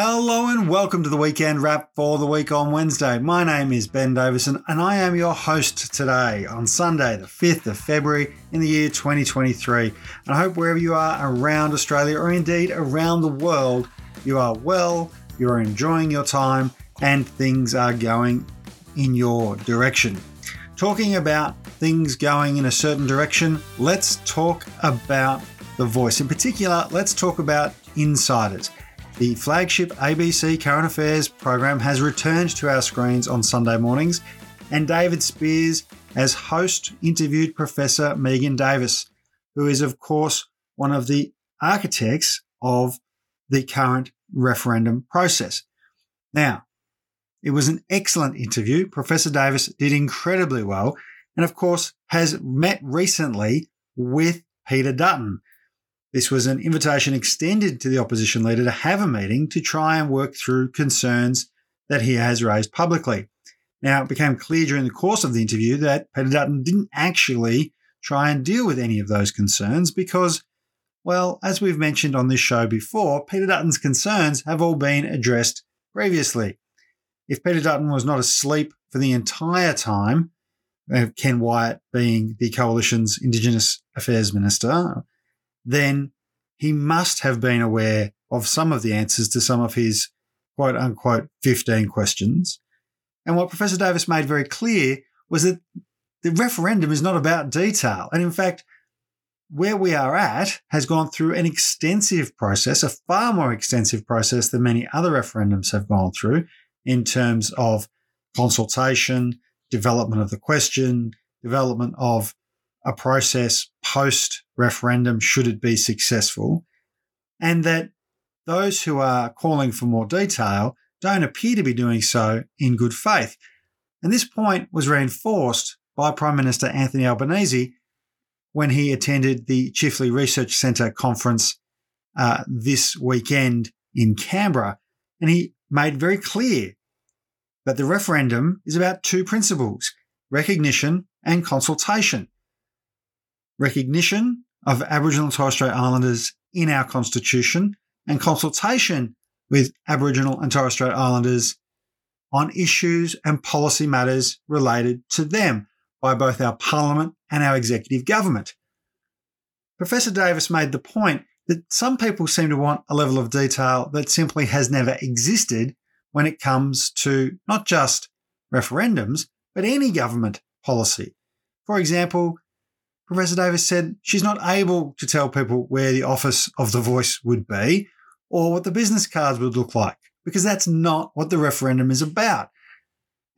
Hello and welcome to the weekend wrap for the week on Wednesday. My name is Ben Davison and I am your host today on Sunday, the 5th of February in the year 2023. And I hope wherever you are around Australia or indeed around the world, you are well, you are enjoying your time, and things are going in your direction. Talking about things going in a certain direction, let's talk about the voice. In particular, let's talk about insiders. The flagship ABC Current Affairs program has returned to our screens on Sunday mornings, and David Speers, as host, interviewed Professor Megan Davis, who is, of course, one of the architects of the current referendum process. Now, it was an excellent interview. Professor Davis did incredibly well, and of course, has met recently with Peter Dutton, this was an invitation extended to the opposition leader to have a meeting to try and work through concerns that he has raised publicly. Now, it became clear during the course of the interview that Peter Dutton didn't actually try and deal with any of those concerns because, well, as we've mentioned on this show before, Peter Dutton's concerns have all been addressed previously. If Peter Dutton was not asleep for the entire time, uh, Ken Wyatt being the coalition's Indigenous Affairs Minister, then he must have been aware of some of the answers to some of his quote unquote 15 questions. And what Professor Davis made very clear was that the referendum is not about detail. And in fact, where we are at has gone through an extensive process, a far more extensive process than many other referendums have gone through in terms of consultation, development of the question, development of a process post referendum should it be successful, and that those who are calling for more detail don't appear to be doing so in good faith. And this point was reinforced by Prime Minister Anthony Albanese when he attended the Chifley Research Centre conference uh, this weekend in Canberra. And he made very clear that the referendum is about two principles recognition and consultation recognition of Aboriginal and Torres Strait Islanders in our Constitution and consultation with Aboriginal and Torres Strait Islanders on issues and policy matters related to them by both our Parliament and our executive government. Professor Davis made the point that some people seem to want a level of detail that simply has never existed when it comes to not just referendums, but any government policy. For example, Professor Davis said she's not able to tell people where the office of the voice would be or what the business cards would look like, because that's not what the referendum is about.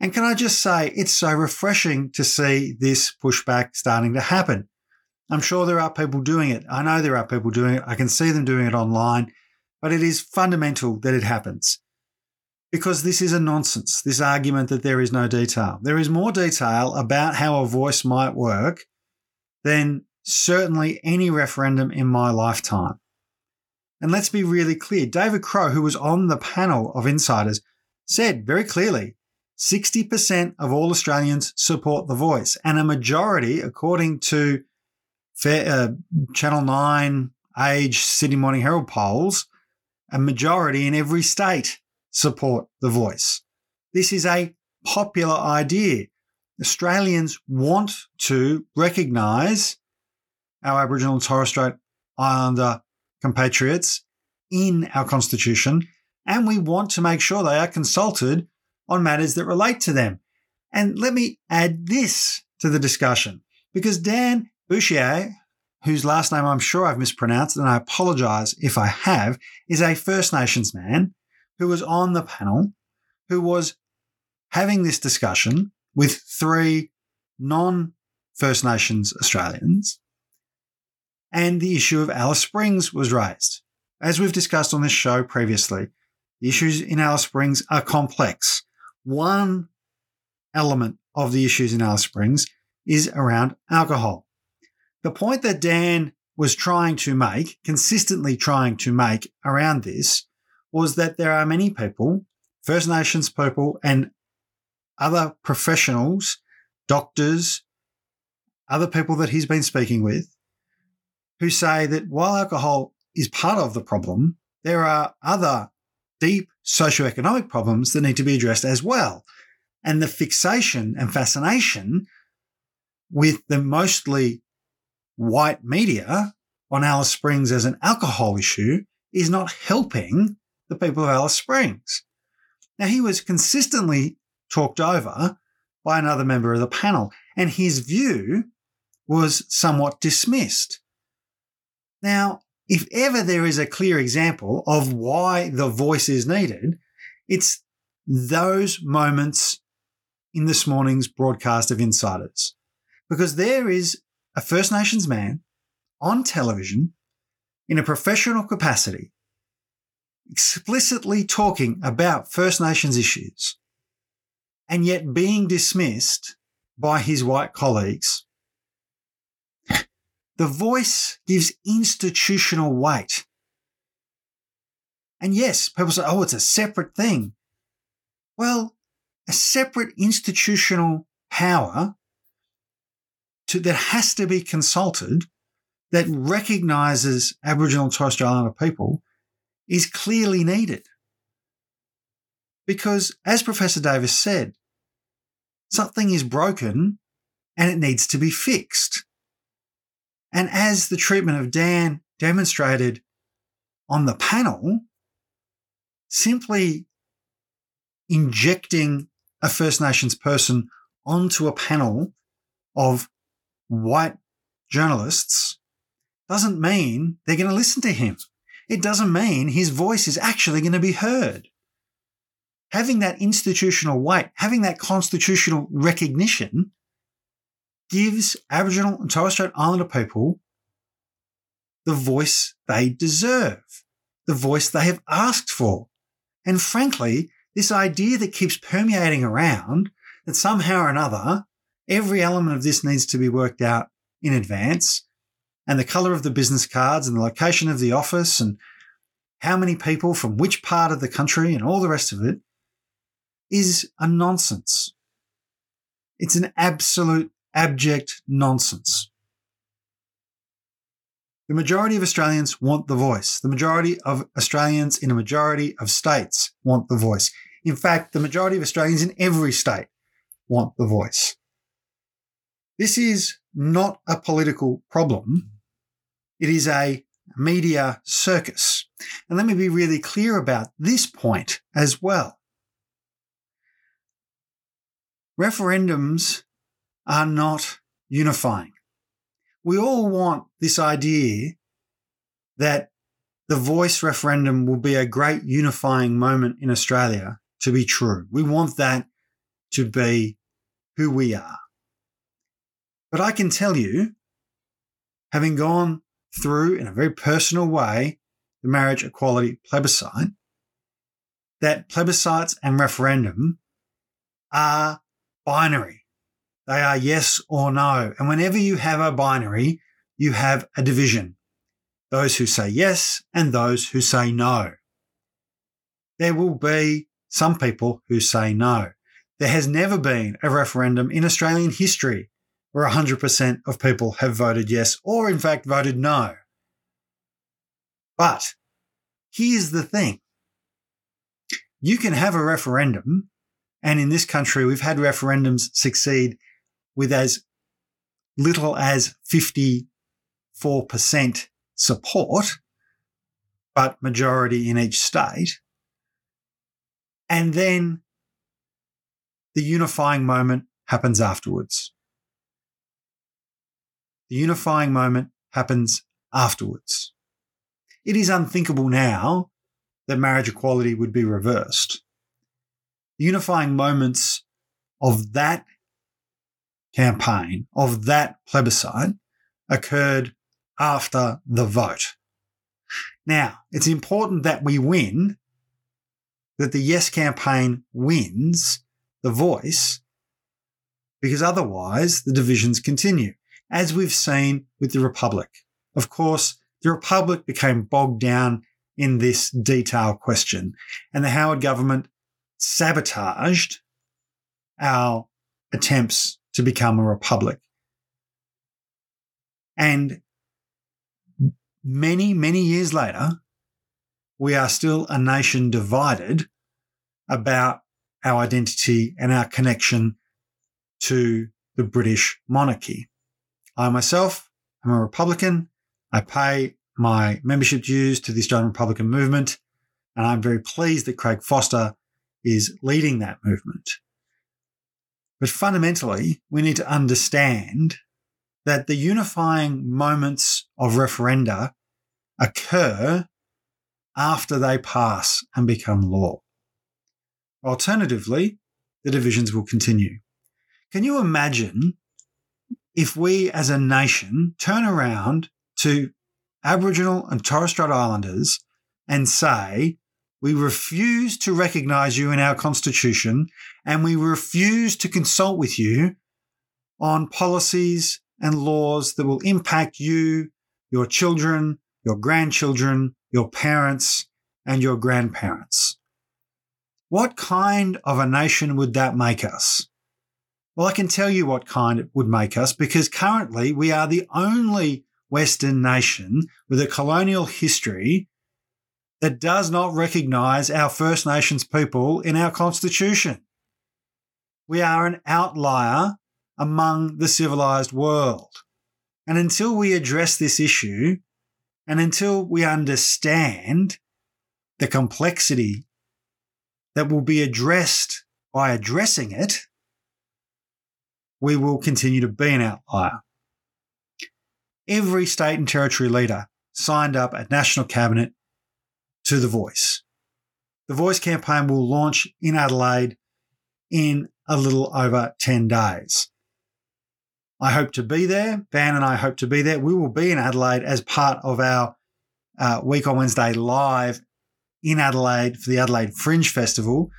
And can I just say, it's so refreshing to see this pushback starting to happen. I'm sure there are people doing it. I know there are people doing it. I can see them doing it online, but it is fundamental that it happens. Because this is a nonsense, this argument that there is no detail. There is more detail about how a voice might work than certainly any referendum in my lifetime. And let's be really clear David Crowe, who was on the panel of insiders, said very clearly 60% of all Australians support the voice, and a majority, according to uh, Channel 9, Age, Sydney Morning Herald polls, a majority in every state support the voice. This is a popular idea. Australians want to recognise our Aboriginal and Torres Strait Islander compatriots in our constitution, and we want to make sure they are consulted on matters that relate to them. And let me add this to the discussion because Dan Bourchier, whose last name I'm sure I've mispronounced, and I apologise if I have, is a First Nations man who was on the panel, who was having this discussion with three non First Nations Australians, and the issue of Alice Springs was raised. As we've discussed on this show previously, the issues in Alice Springs are complex. One element of the issues in Alice Springs is around alcohol. The point that Dan was trying to make, consistently trying to make around this, was that there are many people, First Nations people and other professionals, doctors, other people that he's been speaking with, who say that while alcohol is part of the problem, there are other deep socioeconomic problems that need to be addressed as well. And the fixation and fascination with the mostly white media on Alice Springs as an alcohol issue is not helping the people of Alice Springs. Now, he was consistently talked over by another member of the panel, and his view was somewhat dismissed. Now, if ever there is a clear example of why the voice is needed, it's those moments in this morning's broadcast of Insiders. Because there is a First Nations man on television in a professional capacity explicitly talking about First Nations issues and yet being dismissed by his white colleagues. The voice gives institutional weight. And yes, people say, oh, it's a separate thing. Well, a separate institutional power to, that has to be consulted that recognizes Aboriginal and Torres Strait Islander people is clearly needed. Because as Professor Davis said, something is broken and it needs to be fixed. And as the treatment of Dan demonstrated on the panel, simply injecting a First Nations person onto a panel of white journalists doesn't mean they're going to listen to him. It doesn't mean his voice is actually going to be heard. Having that institutional weight, having that constitutional recognition gives Aboriginal and Torres Strait Islander people the voice they deserve, the voice they have asked for. And frankly, this idea that keeps permeating around that somehow or another, every element of this needs to be worked out in advance, and the color of the business cards and the location of the office and how many people from which part of the country and all the rest of it is a nonsense. It's an absolute abject nonsense. The majority of Australians want the voice. The majority of Australians in a majority of states want the voice. In fact, the majority of Australians in every state want the voice. This is not a political problem. It is a media circus. And let me be really clear about this point as well. Referendums are not unifying. We all want this idea that the voice referendum will be a great unifying moment in Australia to be true. We want that to be who we are. But I can tell you, having gone through in a very personal way the marriage equality plebiscite, that plebiscites and referendum are binary. They are yes or no. And whenever you have a binary, you have a division. Those who say yes and those who say no. There will be some people who say no. There has never been a referendum in Australian history where 100% of people have voted yes or, in fact, voted no. But here's the thing you can have a referendum, and in this country, we've had referendums succeed with as little as 54% support, but majority in each state. And then the unifying moment happens afterwards. The unifying moment happens afterwards. It is unthinkable now that marriage equality would be reversed. Unifying moments of that campaign, of that plebiscite, occurred after the vote. Now, it's important that we win, that the Yes campaign wins the voice, because otherwise the divisions continue as we've seen with the Republic. Of course, the Republic became bogged down in this detail question, and the Howard government sabotaged our attempts to become a republic. And many, many years later, we are still a nation divided about our identity and our connection to the British monarchy. I myself am a Republican. I pay my membership dues to the Australian Republican movement, and I'm very pleased that Craig Foster is leading that movement. But fundamentally, we need to understand that the unifying moments of referenda occur after they pass and become law. Alternatively, the divisions will continue. Can you imagine if we as a nation turn around to Aboriginal and Torres Strait Islanders and say, we refuse to recognize you in our constitution and we refuse to consult with you on policies and laws that will impact you, your children, your grandchildren, your parents, and your grandparents. What kind of a nation would that make us? Well, I can tell you what kind it would make us because currently we are the only Western nation with a colonial history that does not recognize our First Nations people in our constitution. We are an outlier among the civilized world. And until we address this issue, and until we understand the complexity that will be addressed by addressing it, we will continue to be an outlier. Every state and territory leader signed up at National Cabinet to The Voice. The Voice campaign will launch in Adelaide in a little over 10 days. I hope to be there. Van and I hope to be there. We will be in Adelaide as part of our uh, Week on Wednesday live in Adelaide for the Adelaide Fringe Festival.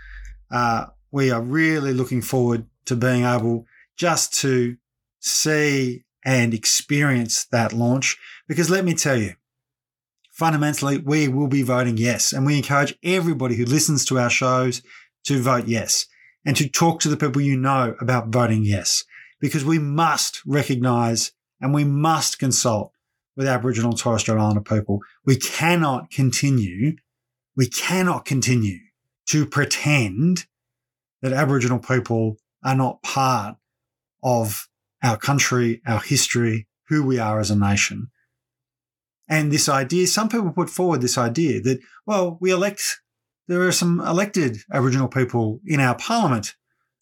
Uh, we are really looking forward to being able just to see and experience that launch. Because let me tell you, fundamentally, we will be voting yes. And we encourage everybody who listens to our shows to vote yes and to talk to the people you know about voting yes. Because we must recognize and we must consult with Aboriginal and Torres Strait Islander people. We cannot continue, we cannot continue to pretend that Aboriginal people are not part of our country, our history, who we are as a nation. And this idea, some people put forward this idea that, well, we elect, there are some elected Aboriginal people in our parliament.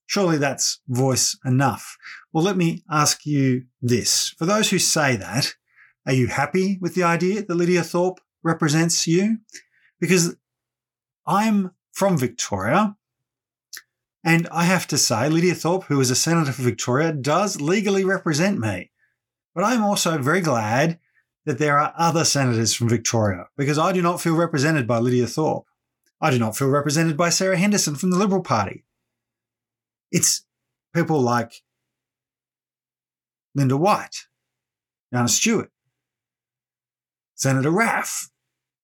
Surely that's voice enough. Well, let me ask you this. For those who say that, are you happy with the idea that Lydia Thorpe represents you? Because I'm from Victoria and I have to say, Lydia Thorpe, who is a senator for Victoria, does legally represent me. But I'm also very glad that there are other senators from Victoria because I do not feel represented by Lydia Thorpe. I do not feel represented by Sarah Henderson from the Liberal Party. It's people like Linda White, Jana Stewart, Senator Raff,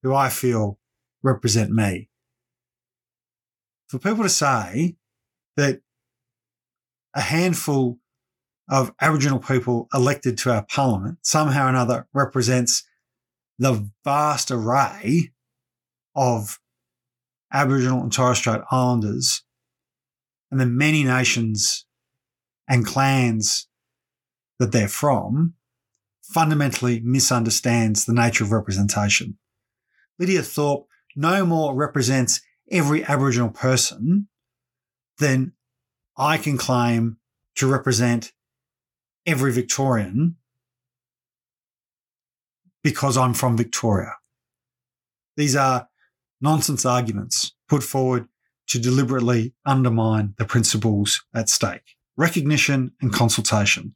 who I feel represent me. For people to say that a handful of Aboriginal people elected to our parliament somehow or another represents the vast array of Aboriginal and Torres Strait Islanders and the many nations and clans that they're from fundamentally misunderstands the nature of representation. Lydia Thorpe no more represents every Aboriginal person than I can claim to represent every Victorian because I'm from Victoria. These are nonsense arguments put forward to deliberately undermine the principles at stake. Recognition and consultation.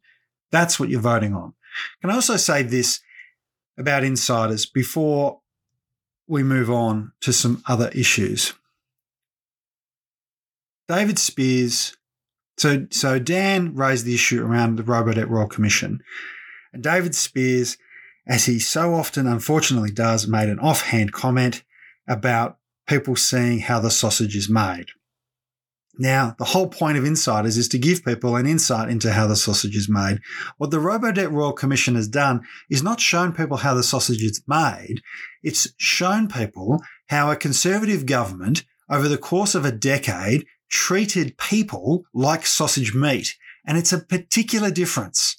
That's what you're voting on. Can I also say this about insiders before we move on to some other issues? David Speers. So, so Dan raised the issue around the Robodebt Royal Commission. And David Speers, as he so often unfortunately does, made an offhand comment about people seeing how the sausage is made. Now, the whole point of Insiders is to give people an insight into how the sausage is made. What the Robodebt Royal Commission has done is not shown people how the sausage is made, it's shown people how a conservative government over the course of a decade treated people like sausage meat. And it's a particular difference.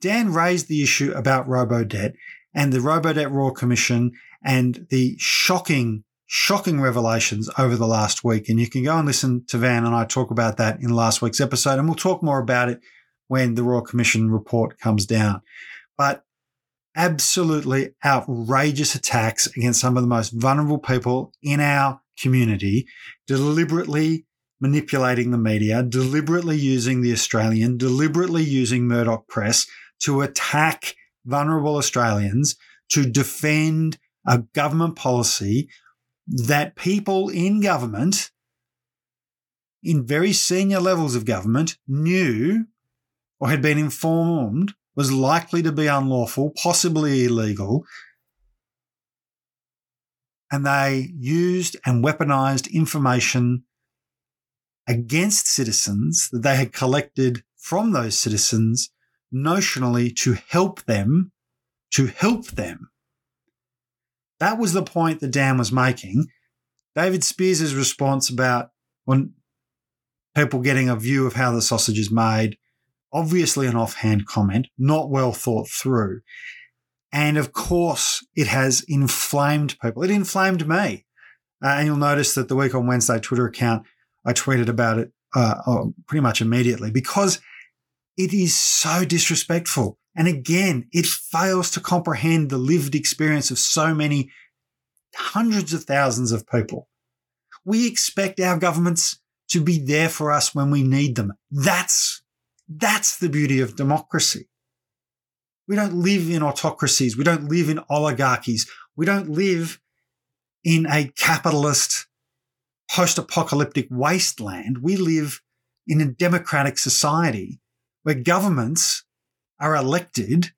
Dan raised the issue about Robodebt and the Robodebt Royal Commission and the shocking shocking revelations over the last week. And you can go and listen to Van and I talk about that in last week's episode. And we'll talk more about it when the Royal Commission report comes down. But absolutely outrageous attacks against some of the most vulnerable people in our community, deliberately manipulating the media, deliberately using the Australian, deliberately using Murdoch Press to attack vulnerable Australians, to defend a government policy that people in government, in very senior levels of government, knew or had been informed was likely to be unlawful, possibly illegal. And they used and weaponized information against citizens that they had collected from those citizens notionally to help them, to help them that was the point that Dan was making. David Speers' response about when people getting a view of how the sausage is made, obviously an offhand comment, not well thought through. And of course, it has inflamed people. It inflamed me. Uh, and you'll notice that the Week on Wednesday Twitter account, I tweeted about it uh, oh, pretty much immediately because it is so disrespectful. And again, it fails to comprehend the lived experience of so many hundreds of thousands of people. We expect our governments to be there for us when we need them. That's, that's the beauty of democracy. We don't live in autocracies. We don't live in oligarchies. We don't live in a capitalist post apocalyptic wasteland. We live in a democratic society where governments are elected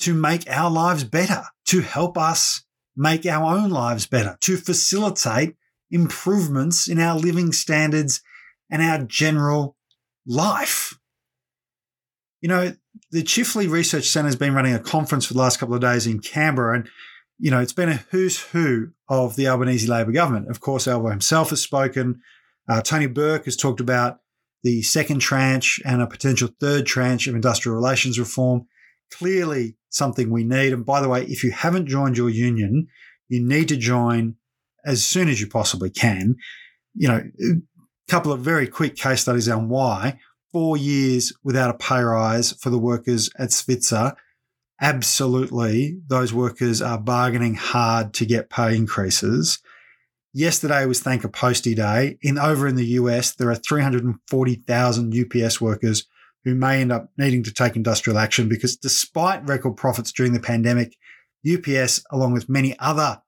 to make our lives better, to help us make our own lives better, to facilitate improvements in our living standards and our general life. You know, the Chifley Research Centre has been running a conference for the last couple of days in Canberra, and you know, it's been a who's who of the Albanese Labor government. Of course, Albo himself has spoken. Uh, Tony Burke has talked about the second tranche and a potential third tranche of industrial relations reform. Clearly something we need. And by the way, if you haven't joined your union, you need to join as soon as you possibly can. You know, a couple of very quick case studies on why. Four years without a pay rise for the workers at Svitzer. Absolutely, those workers are bargaining hard to get pay increases. Yesterday was Thank a Postie Day. In over in the US, there are 340,000 UPS workers who may end up needing to take industrial action because despite record profits during the pandemic, UPS, along with many other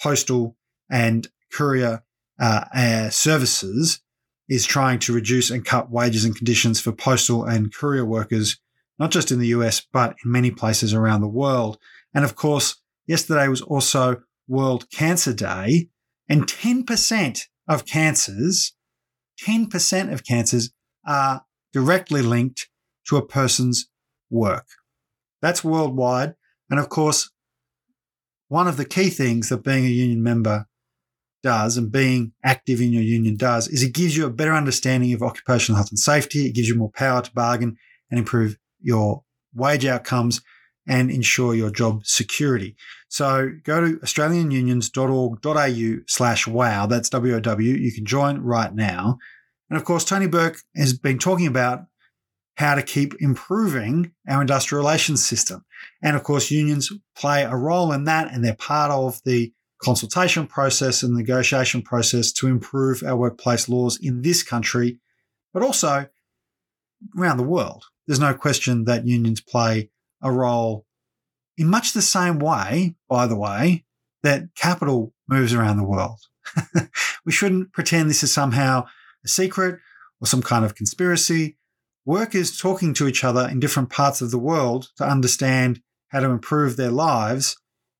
postal and courier uh, uh, services, is trying to reduce and cut wages and conditions for postal and courier workers, not just in the US, but in many places around the world. And of course, yesterday was also World Cancer Day. And 10% of cancers, 10% of cancers are directly linked to a person's work. That's worldwide. And of course, one of the key things that being a union member does and being active in your union does is it gives you a better understanding of occupational health and safety. It gives you more power to bargain and improve your wage outcomes and ensure your job security. So go to australianunions.org.au slash wow. That's W-O-W. You can join right now. And of course, Tony Burke has been talking about how to keep improving our industrial relations system. And of course, unions play a role in that and they're part of the consultation process and negotiation process to improve our workplace laws in this country, but also around the world. There's no question that unions play a role in much the same way, by the way, that capital moves around the world. we shouldn't pretend this is somehow a secret or some kind of conspiracy. Workers talking to each other in different parts of the world to understand how to improve their lives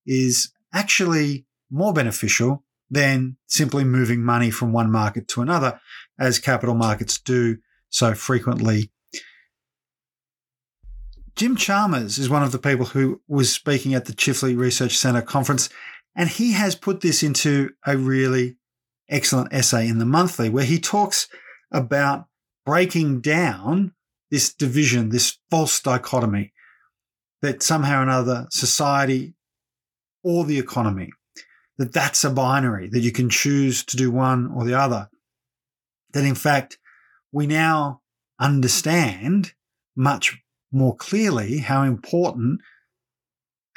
is actually more beneficial than simply moving money from one market to another, as capital markets do so frequently. Jim Chalmers is one of the people who was speaking at the Chifley Research Centre conference, and he has put this into a really excellent essay in the monthly where he talks about breaking down this division, this false dichotomy that somehow or another society or the economy, that that's a binary, that you can choose to do one or the other. That in fact, we now understand much more clearly how important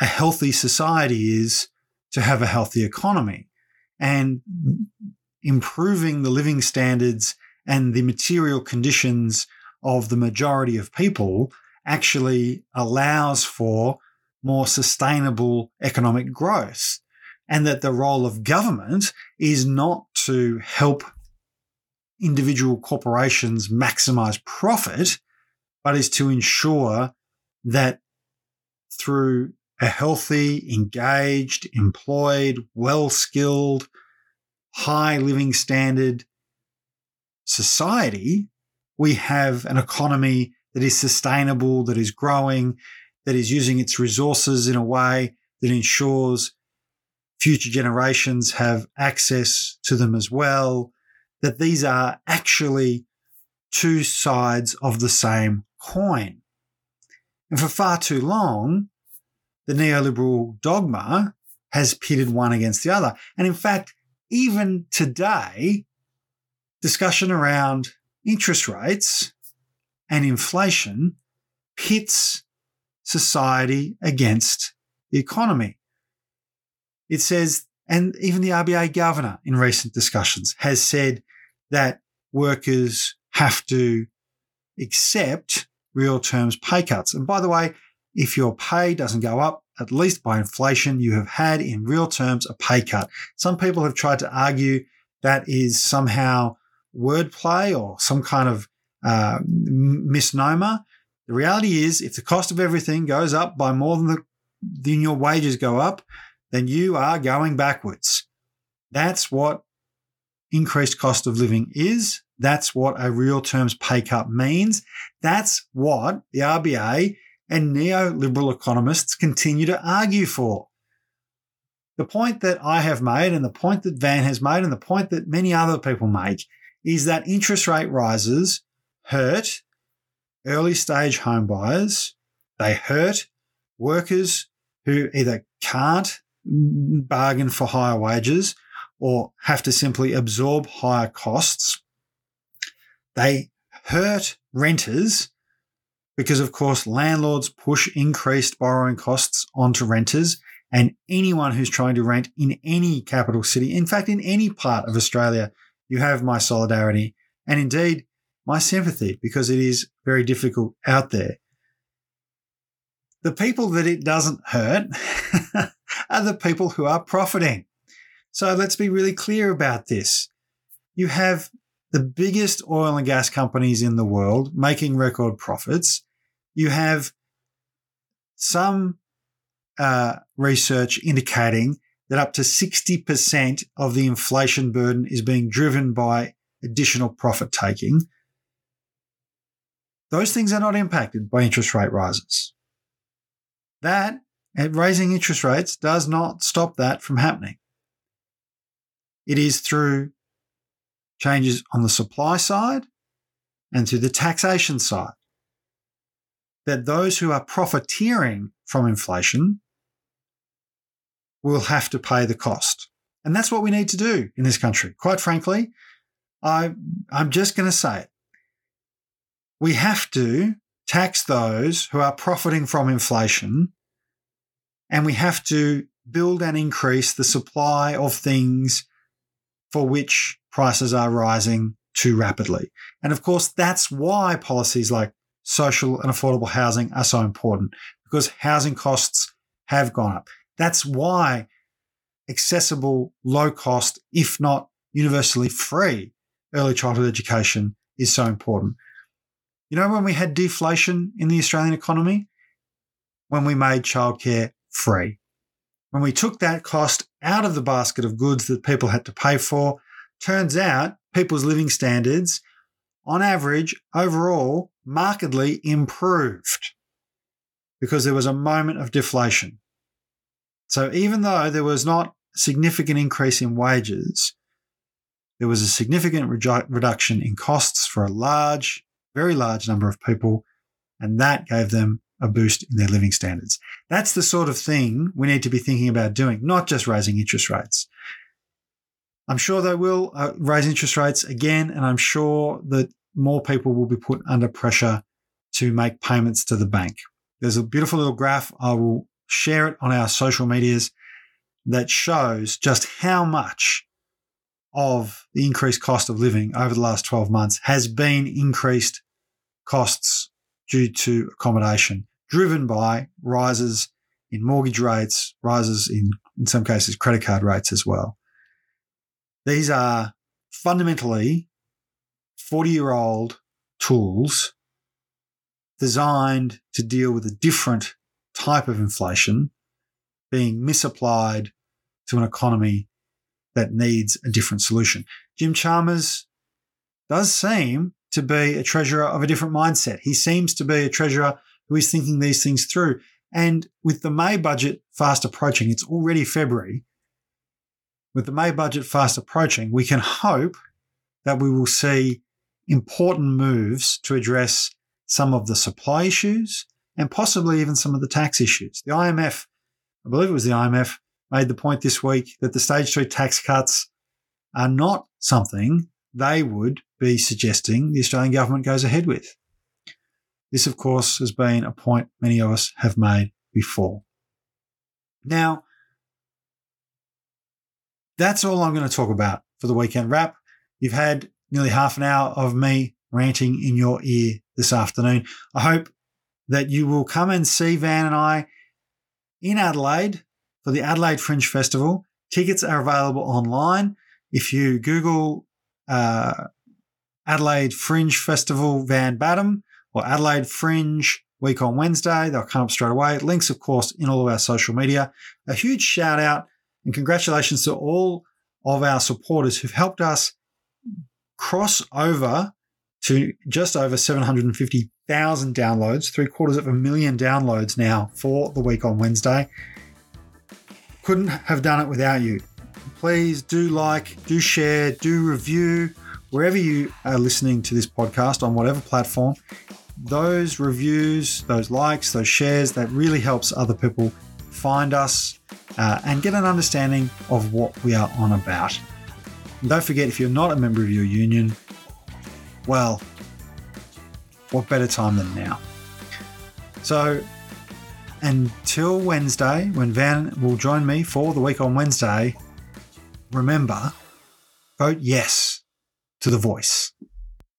a healthy society is to have a healthy economy. And improving the living standards and the material conditions of the majority of people actually allows for more sustainable economic growth. And that the role of government is not to help individual corporations maximize profit, but is to ensure that through a healthy, engaged, employed, well skilled, high living standard society, we have an economy that is sustainable, that is growing, that is using its resources in a way that ensures future generations have access to them as well, that these are actually two sides of the same coin. And for far too long, the neoliberal dogma has pitted one against the other. And in fact, even today, discussion around interest rates and inflation pits society against the economy. It says, and even the RBA governor in recent discussions has said that workers have to accept real terms pay cuts. And by the way, if your pay doesn't go up, at least by inflation, you have had in real terms a pay cut. Some people have tried to argue that is somehow wordplay or some kind of uh, misnomer. The reality is, if the cost of everything goes up by more than, the, than your wages go up, then you are going backwards. That's what increased cost of living is. That's what a real terms pay cut means. That's what the RBA and neoliberal economists continue to argue for. The point that I have made, and the point that Van has made, and the point that many other people make is that interest rate rises hurt early stage home buyers. They hurt workers who either can't bargain for higher wages or have to simply absorb higher costs. They hurt renters because, of course, landlords push increased borrowing costs onto renters. And anyone who's trying to rent in any capital city, in fact, in any part of Australia, you have my solidarity and indeed my sympathy because it is very difficult out there. The people that it doesn't hurt are the people who are profiting. So let's be really clear about this. You have the biggest oil and gas companies in the world making record profits you have some uh, research indicating that up to 60% of the inflation burden is being driven by additional profit taking. Those things are not impacted by interest rate rises. That, raising interest rates, does not stop that from happening. It is through changes on the supply side and through the taxation side that those who are profiteering from inflation will have to pay the cost. And that's what we need to do in this country. Quite frankly, I, I'm just going to say it. We have to tax those who are profiting from inflation, and we have to build and increase the supply of things for which prices are rising too rapidly. And of course, that's why policies like social and affordable housing are so important because housing costs have gone up. That's why accessible, low cost, if not universally free early childhood education is so important. You know, when we had deflation in the Australian economy, when we made childcare free, when we took that cost out of the basket of goods that people had to pay for. Turns out people's living standards, on average, overall, markedly improved because there was a moment of deflation. So even though there was not significant increase in wages, there was a significant reduction in costs for a large, very large number of people, and that gave them a boost in their living standards. That's the sort of thing we need to be thinking about doing, not just raising interest rates. I'm sure they will uh, raise interest rates again, and I'm sure that more people will be put under pressure to make payments to the bank. There's a beautiful little graph. I will share it on our social medias that shows just how much of the increased cost of living over the last 12 months has been increased costs due to accommodation, driven by rises in mortgage rates, rises in, in some cases, credit card rates as well. These are fundamentally 40 year old tools designed to deal with a different type of inflation being misapplied to an economy that needs a different solution. Jim Chalmers does seem to be a treasurer of a different mindset. He seems to be a treasurer who is thinking these things through. And with the May budget fast approaching, it's already February. With the May budget fast approaching, we can hope that we will see important moves to address some of the supply issues and possibly even some of the tax issues. The IMF, I believe it was the IMF, made the point this week that the stage three tax cuts are not something they would be suggesting the Australian government goes ahead with. This, of course, has been a point many of us have made before. Now, that's all I'm going to talk about for the weekend wrap. You've had nearly half an hour of me ranting in your ear this afternoon. I hope that you will come and see Van and I in Adelaide for the Adelaide Fringe Festival. Tickets are available online. If you Google uh, Adelaide Fringe Festival Van Badham or Adelaide Fringe Week on Wednesday, they'll come up straight away. Links, of course, in all of our social media. A huge shout out and congratulations to all of our supporters who've helped us cross over to just over 750,000 downloads, three quarters of a million downloads now for the week on Wednesday. Couldn't have done it without you. Please do like, do share, do review wherever you are listening to this podcast on whatever platform. Those reviews, those likes, those shares, that really helps other people find us uh, and get an understanding of what we are on about. And don't forget, if you're not a member of your union, well, what better time than now? So, until Wednesday, when Van will join me for the week on Wednesday, remember vote yes to the voice.